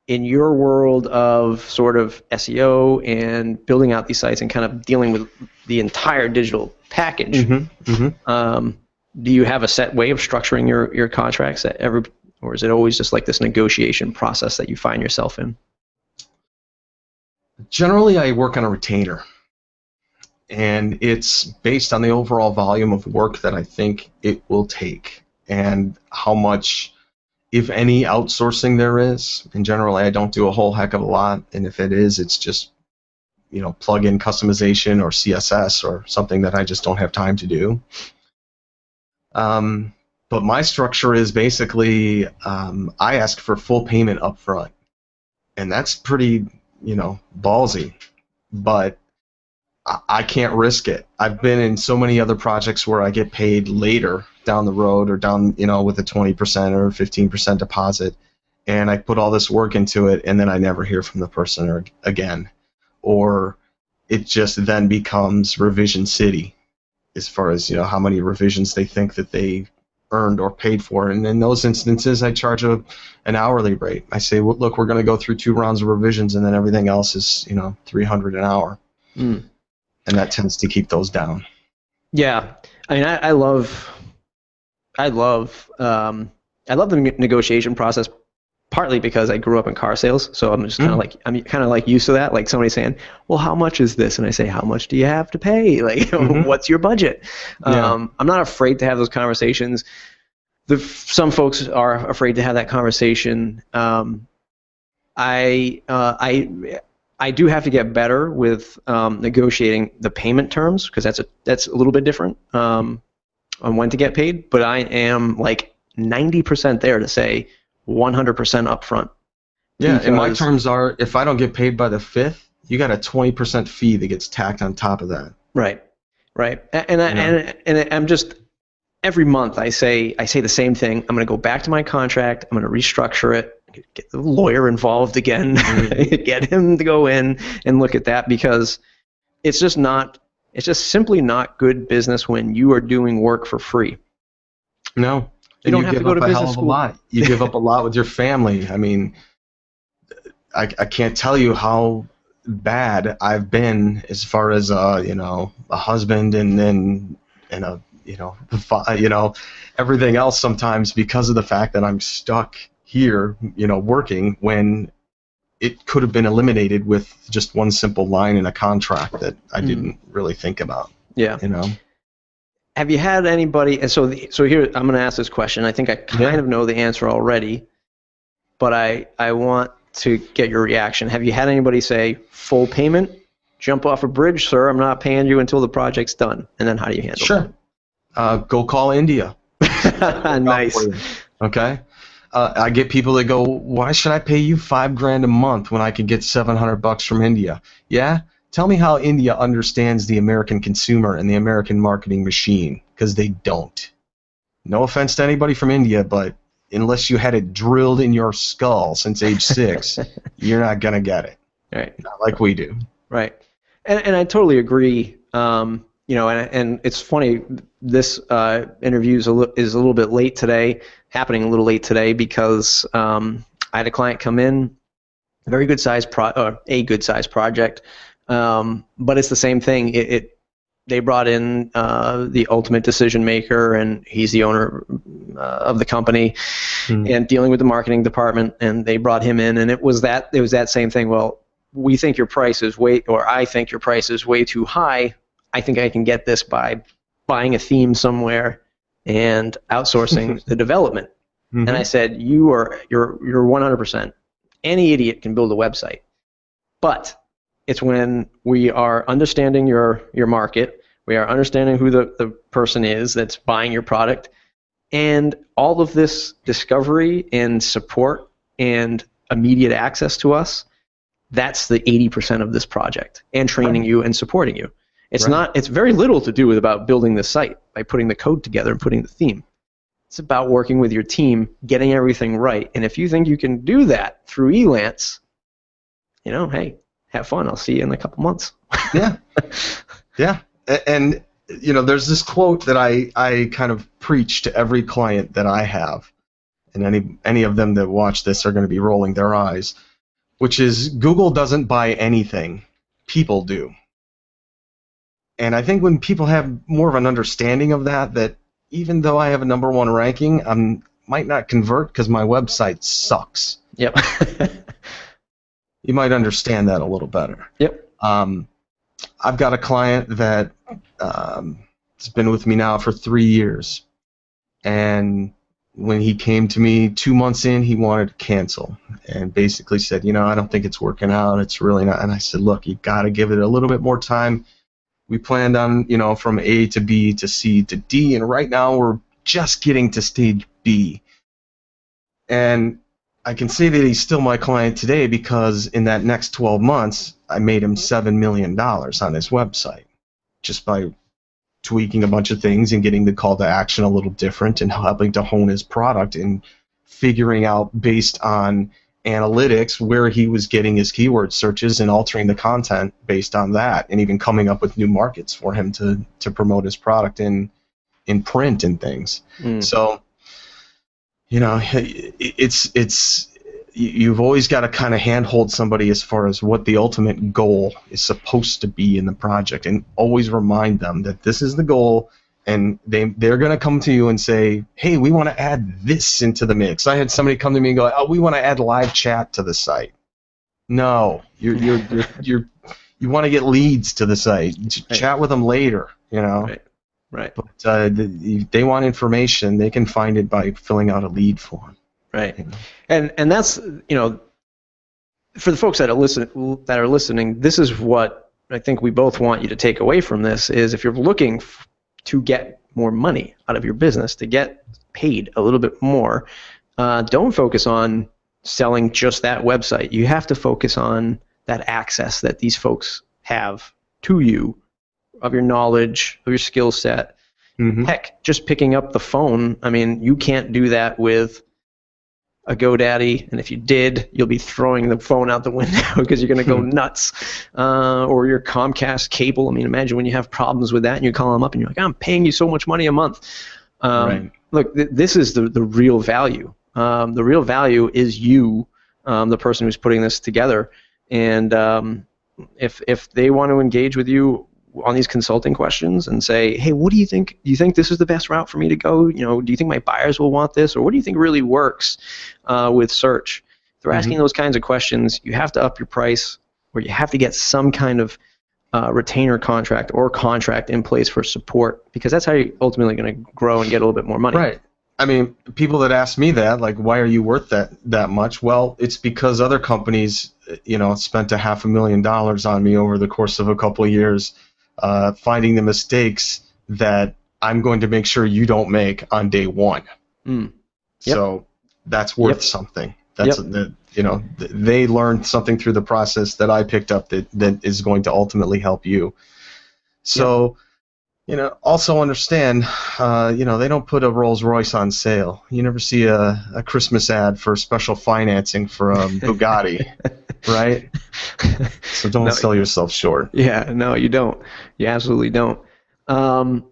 S1: in your world of sort of SEO and building out these sites and kind of dealing with the entire digital package, mm-hmm, mm-hmm. Um, do you have a set way of structuring your, your contracts that every, or is it always just like this negotiation process that you find yourself in?
S2: Generally, I work on a retainer, and it's based on the overall volume of work that I think it will take and how much if any outsourcing there is. In general, I don't do a whole heck of a lot, and if it is, it's just you know plug-in customization or CSS or something that I just don't have time to do. Um, but my structure is basically um, I ask for full payment up front, and that's pretty you know ballsy, but I can't risk it. I've been in so many other projects where I get paid later down the road or down, you know, with a 20% or 15% deposit, and I put all this work into it, and then I never hear from the person or, again. Or it just then becomes revision city as far as, you know, how many revisions they think that they earned or paid for. And in those instances, I charge a, an hourly rate. I say, well, look, we're going to go through two rounds of revisions, and then everything else is, you know, 300 an hour. Mm and that tends to keep those down.
S1: Yeah, I mean, I, I love, I love, um, I love the negotiation process. Partly because I grew up in car sales, so I'm just kind of mm. like I'm kind of like used to that. Like somebody saying, "Well, how much is this?" and I say, "How much do you have to pay? Like, mm-hmm. what's your budget?" Yeah. Um, I'm not afraid to have those conversations. The, some folks are afraid to have that conversation. Um, I uh, I I do have to get better with um, negotiating the payment terms because that's a that's a little bit different um, on when to get paid. But I am like 90% there to say 100% upfront.
S2: Yeah, and my terms are if I don't get paid by the fifth, you got a 20% fee that gets tacked on top of that.
S1: Right, right, and I, and and I'm just every month I say I say the same thing. I'm going to go back to my contract. I'm going to restructure it get the lawyer involved again, mm-hmm. get him to go in and look at that because it's just not it's just simply not good business when you are doing work for free.
S2: No. You don't you have to go to business school. A lot. You give up a lot with your family. I mean, I, I can't tell you how bad I've been as far as uh, you know a husband and then and a you know you know everything else sometimes because of the fact that I'm stuck here, you know, working when it could have been eliminated with just one simple line in a contract that I mm. didn't really think about.
S1: Yeah.
S2: You know.
S1: Have you had anybody? And so, the, so here I'm going to ask this question. I think I kind yeah. of know the answer already, but I I want to get your reaction. Have you had anybody say full payment? Jump off a bridge, sir. I'm not paying you until the project's done. And then how do you handle
S2: sure.
S1: it?
S2: Uh, go call India.
S1: nice.
S2: Okay uh, I get people that go, why should I pay you five grand a month when I can get 700 bucks from India? Yeah? Tell me how India understands the American consumer and the American marketing machine, because they don't. No offense to anybody from India, but unless you had it drilled in your skull since age six, you're not going to get it.
S1: Right.
S2: Not like we do.
S1: Right. And, and I totally agree. Um, you know, and, and it's funny. This uh, interview is a, li- is a little bit late today, happening a little late today because um, I had a client come in, very good size pro, or a good size project, um, but it's the same thing. It, it they brought in uh, the ultimate decision maker, and he's the owner uh, of the company,
S2: Hmm.
S1: and dealing with the marketing department. And they brought him in, and it was that it was that same thing. Well, we think your price is way, or I think your price is way too high. I think I can get this by buying a theme somewhere and outsourcing the development.
S2: Mhm.
S1: And I said, you are you're you're 100%. Any idiot can build a website, but it's when we are understanding your your market, we are understanding who the, the person is that's buying your product, and all of this discovery and support and immediate access to us. That's the 80% of this project, and training you and supporting you. It's
S2: Right.
S1: not. It's very little to do with about building the site by putting the code together and putting the theme. It's about working with your team, getting everything right. And if you think you can do that through Elance, you know, hey, have fun. I'll see you in a couple months.
S2: yeah yeah and you know there's this quote that i i kind of preach to every client that i have and any any of them that watch this are going to be rolling their eyes which is google doesn't buy anything people do and i think when people have more of an understanding of that that even though i have a number one ranking i might not convert because my website sucks
S1: Yep.
S2: you might understand that a little better
S1: yep.
S2: um, I've got a client that um, has been with me now for three years, and when he came to me two months in, he wanted to cancel and basically said, you know, I don't think it's working out. It's really not. And I said, look, you've got to give it a little bit more time. We planned on, you know, from A to B to C to D, and right now we're just getting to stage B. And I can say that he's still my client today because in that next 12 months, I made him mm-hmm. $7 million on his website just by tweaking a bunch of things and getting the call to action a little different and helping to hone his product and figuring out based on analytics where he was getting his keyword searches and altering the content based on that and even coming up with new markets for him to, to promote his product in in print and things.
S1: Mm.
S2: So, you know, it's it's you- you've always got to kind of handhold somebody as far as what the ultimate goal is supposed to be in the project, and always remind them that this is the goal, and they they're gonna come to you and say, hey, we want to add this into the mix. I had somebody come to me and go, oh, we want to add live chat to the site. No, you're you're you're, you're you want to get leads to the site.
S1: Right.
S2: Chat with them later, you know.
S1: Right. Right.
S2: But uh, the, if they want information, they can find it by filling out a lead form.
S1: Right.
S2: you know.
S1: And and that's you know, for the folks that are listen that are listening, this is what I think we both want you to take away from this is if you're looking to get more money out of your business, to get paid a little bit more, uh, don't focus on selling just that website. You have to focus on that access that these folks have to you, of your knowledge, of your skill set,
S2: Mhm.
S1: Heck, just picking up the phone. I mean, you can't do that with a GoDaddy, and if you did, you'll be throwing the phone out the window because you're going to go nuts. Uh, or your Comcast cable. I mean, imagine when you have problems with that and you call them up and you're like, I'm paying you so much money a month. Um,
S2: Right.
S1: Look, th- this is the, the real value. Um, the real value is you, um, the person who's putting this together. And um, if, if they want to engage with you on these consulting questions and say, hey, what do you think? Do you think this is the best route for me to go? You know, do you think my buyers will want this, or what do you think really works uh, with search? If they're asking those kinds of questions, you have to up your price, or you have to get some kind of uh, retainer contract or contract in place for support, because that's how you're ultimately going to grow and get a little bit more money.
S2: Right. I mean, people that ask me that, like, why are you worth that that much? Well, it's because other companies, you know, spent a half a million dollars on me over the course of a couple of years, uh, finding the mistakes that I'm going to make sure you don't make on day one.
S1: Mm. Yep.
S2: So that's worth
S1: Yep.
S2: something. That's
S1: Yep.
S2: the you know th- they learned something through the process that I picked up that that is going to ultimately help you. So. You know, also understand, uh, you know, they don't put a Rolls Royce on sale. You never see a, a Christmas ad for special financing for a Bugatti, right? So don't
S1: No.
S2: sell yourself short.
S1: Yeah, no, you don't. You absolutely don't. Um,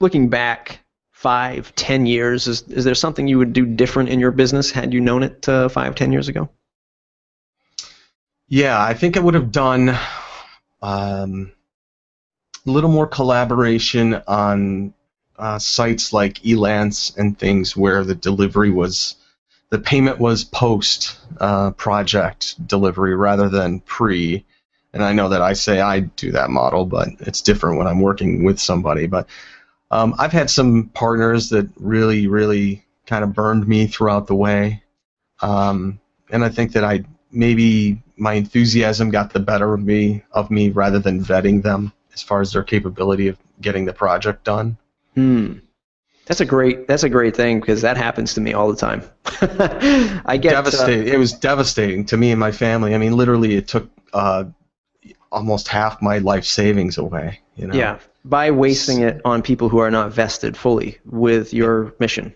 S1: looking back five, ten years? Is is there something you would do different in your business had you known it uh, five, ten years ago?
S2: Yeah, I think I would have done um, a little more collaboration on uh, sites like Elance and things where the delivery was the payment was post uh, project delivery rather than pre. And I know that I say I do that model, but it's different when I'm working with somebody. But um, I've had some partners that really, really kind of burned me throughout the way. Um, and I think that I maybe my enthusiasm got the better of me of me rather than vetting them as far as their capability of getting the project done.
S1: Hmm. That's a great. That's a great thing because that happens to me all the time. I get uh,
S2: devastating. it was devastating to me and my family. I mean, literally, it took uh, almost half my life savings away. You know.
S1: Yeah, by wasting it on people who are not vested fully with your mission.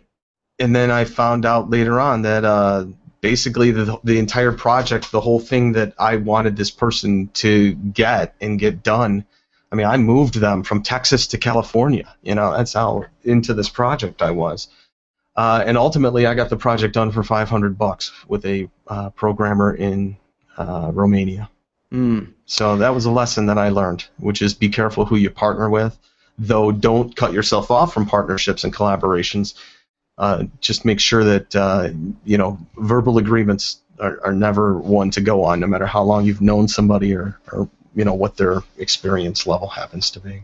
S2: And then I found out later on that uh, basically the the entire project, the whole thing that I wanted this person to get and get done I mean, I moved them from Texas to California. You know, that's how into this project I was. Uh, and ultimately, I got the project done for 500 bucks with a uh, programmer in uh, Romania.
S1: Mm.
S2: So that was a lesson that I learned, which is be careful who you partner with. Though don't cut yourself off from partnerships and collaborations. Uh, just make sure that uh, you know verbal agreements are, are never one to go on, no matter how long you've known somebody or, or you know what their experience level happens to be.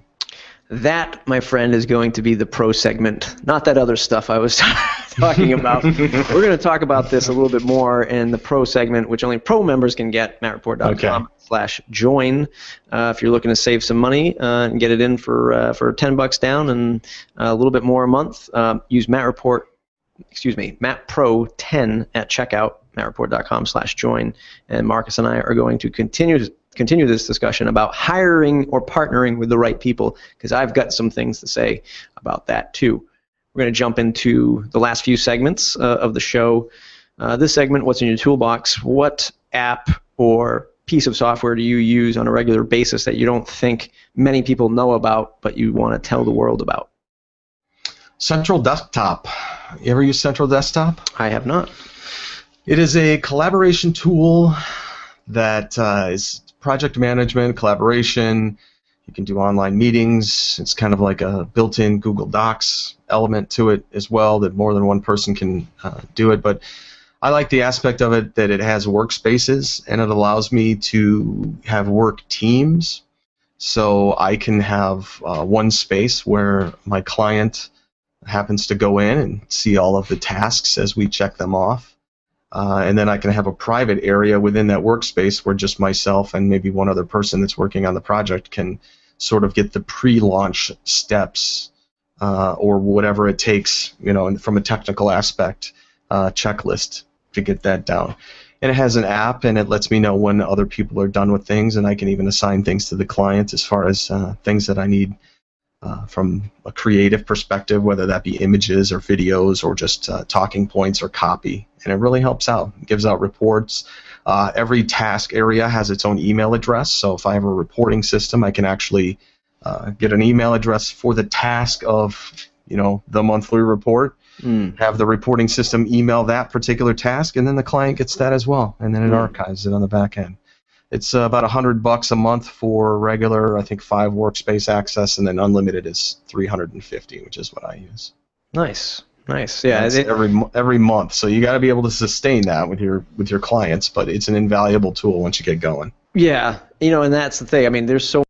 S1: That, my friend, is going to be the pro segment, not that other stuff I was talking about. We're going to talk about this a little bit more in the pro segment, which only pro members can get. MattReport.com okay. slash join. Uh, if you're looking to save some money uh, and get it in for uh, for 10 bucks down and a little bit more a month, um, use MattReport. Excuse me, MattPro 10 at checkout. MattReport.com slash join. And Marcus and I are going to continue continue this discussion about hiring or partnering with the right people because I've got some things to say about that too. We're going to jump into the last few segments uh, of the show. Uh, this segment, What's in Your Toolbox? What app or piece of software do you use on a regular basis that you don't think many people know about but you want to tell the world about?
S2: Central Desktop. You ever use Central Desktop?
S1: I have not.
S2: It is a collaboration tool that uh, is project management, collaboration. You can do online meetings. It's kind of like a built-in Google Docs element to it as well that more than one person can uh, do it. But I like the aspect of it that it has workspaces and it allows me to have work teams. So I can have uh, one space where my client happens to go in and see all of the tasks as we check them off. Uh, and then I can have a private area within that workspace where just myself and maybe one other person that's working on the project can sort of get the pre-launch steps uh, or whatever it takes, you know, from a technical aspect uh, checklist to get that down. And it has an app, and it lets me know when other people are done with things, and I can even assign things to the client as far as uh, things that I need uh, from a creative perspective, whether that be images or videos or just uh, talking points or copy. And it really helps out. It gives out reports. Uh, every task area has its own email address. So if I have a reporting system, I can actually uh, get an email address for the task of, you know, the monthly report. Mm. Have the reporting system email that particular task, and then the client gets that as well, and then it mm. archives it on the back end. It's uh, about a hundred bucks a month for regular. I think five workspace access, and then unlimited is three hundred and fifty, which is what I use.
S1: Nice, nice. Yeah,
S2: it, every every month. So you got to be able to sustain that with your with your clients, but it's an invaluable tool once you get going.
S1: Yeah, you know, and that's the thing. I mean, there's so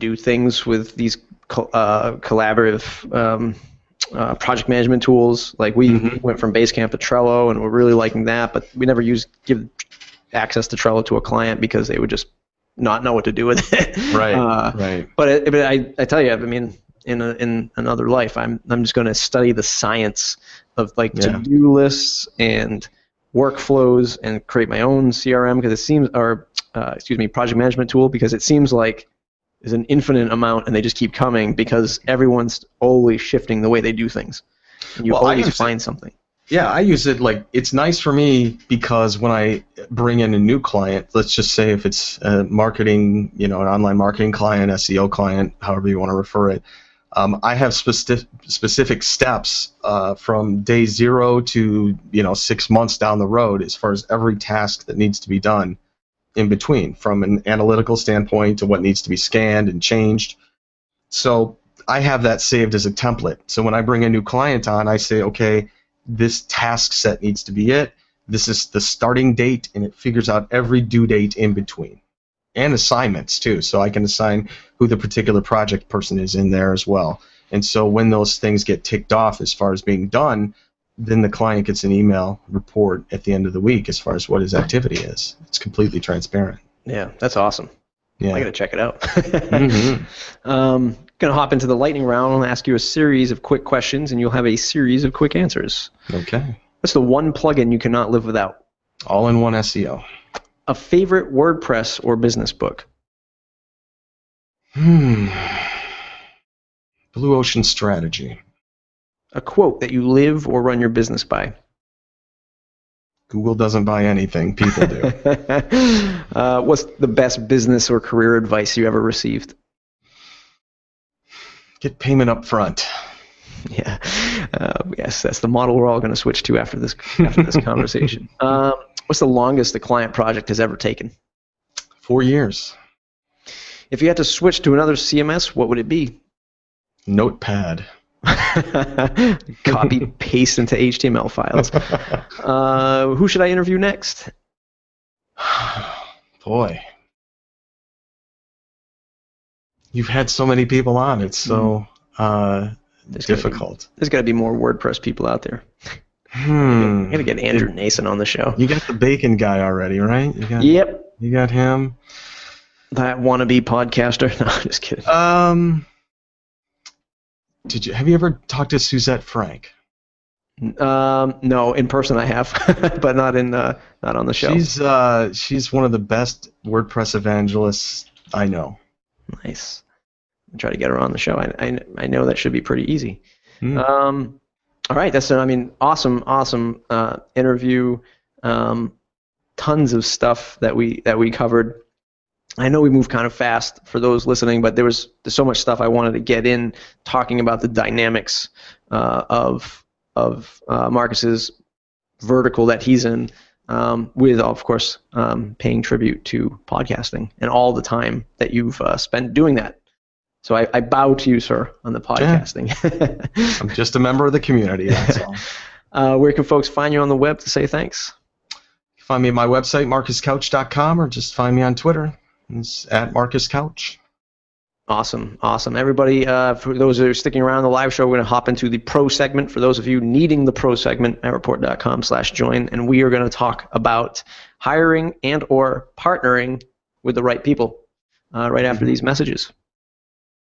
S1: do things with these uh, collaborative um, uh, project management tools. Like we mm-hmm. went from Basecamp to Trello, and we're really liking that. But we never use give access to Trello to a client because they would just not know what to do with it.
S2: Right. Uh, right.
S1: But, it, but I, I tell you, I mean, in a, in another life, I'm I'm just going to study the science of like yeah. to-do lists and workflows and create my own CRM because it seems or uh, excuse me project management tool because it seems like is an infinite amount and they just keep coming because everyone's always shifting the way they do things. And you well, always find something.
S2: Yeah, I use it like it's nice for me because when I bring in a new client, let's just say if it's a marketing, you know, an online marketing client, SEO client, however you want to refer it, Um, I have specific specific steps uh, from day zero to you know six months down the road as far as every task that needs to be done in between, from an analytical standpoint to what needs to be scanned and changed. So I have that saved as a template. So when I bring a new client on, I say, okay, this task set needs to be it. This is the starting date, and it figures out every due date in between and assignments too. So I can assign who the particular project person is in there as well. And so when those things get ticked off as far as being done, then the client gets an email report at the end of the week as far as what his activity is. It's completely transparent.
S1: Yeah, that's awesome.
S2: Yeah.
S1: I got to check it out.
S2: Mhm.
S1: um, gonna hop into the lightning round and ask you a series of quick questions, and you'll have a series of quick answers.
S2: Okay.
S1: What's the one plugin you cannot live without?
S2: All in one SEO.
S1: A favorite WordPress or business book?
S2: Hmm. Blue Ocean Strategy.
S1: A quote that you live or run your business by?
S2: Google doesn't buy anything, people do.
S1: uh, what's the best business or career advice you ever received?
S2: Get payment up front.
S1: Yeah, uh, yes, that's the model we're all going to switch to after this after this conversation. Um, what's the longest a client project has ever taken?
S2: Four years.
S1: If you had to switch to another CMS, what would it be?
S2: Notepad.
S1: Copy paste into HTML files. Uh, who should I interview next?
S2: Boy. You've had so many people on. It's so uh,
S1: There's gotta be-
S2: difficult.
S1: There's got to be more WordPress people out there.
S2: Hmm.
S1: I got to get Andrew Nacin on the show.
S2: You got the bacon guy already, right? You got,
S1: Yep,
S2: you got him.
S1: that wannabe podcaster. No, just kidding.
S2: Um, did you have you ever talked to Suzette Franck?
S1: Um, no, in person I have, but not in uh, not on the show.
S2: She's uh, she's one of the best WordPress evangelists I know.
S1: Nice. I'll try to get her on the show. I, I, I know that should be pretty easy.
S2: Hmm.
S1: Um, all right, that's I mean, awesome, awesome uh, interview. Um, tons of stuff that we that we covered. I know we moved kind of fast for those listening, but there was so much stuff I wanted to get in talking about the dynamics uh, of of uh, Marcus's vertical that he's in, um, with of course um, paying tribute to podcasting and all the time that you've uh, spent doing that. So I, I bow to you, sir, on the podcasting.
S2: I'm just a member of the community. That's all.
S1: uh, where can folks find you on the web to say thanks?
S2: Find me at my website, marcuscouch.com, or just find me on Twitter. It's at marcuscouch.
S1: Awesome, awesome. Everybody, uh, for those that are sticking around the live show, we're going to hop into the pro segment. For those of you needing the pro segment, mattreport.com slash join, and we are going to talk about hiring and or partnering with the right people uh, right after these messages.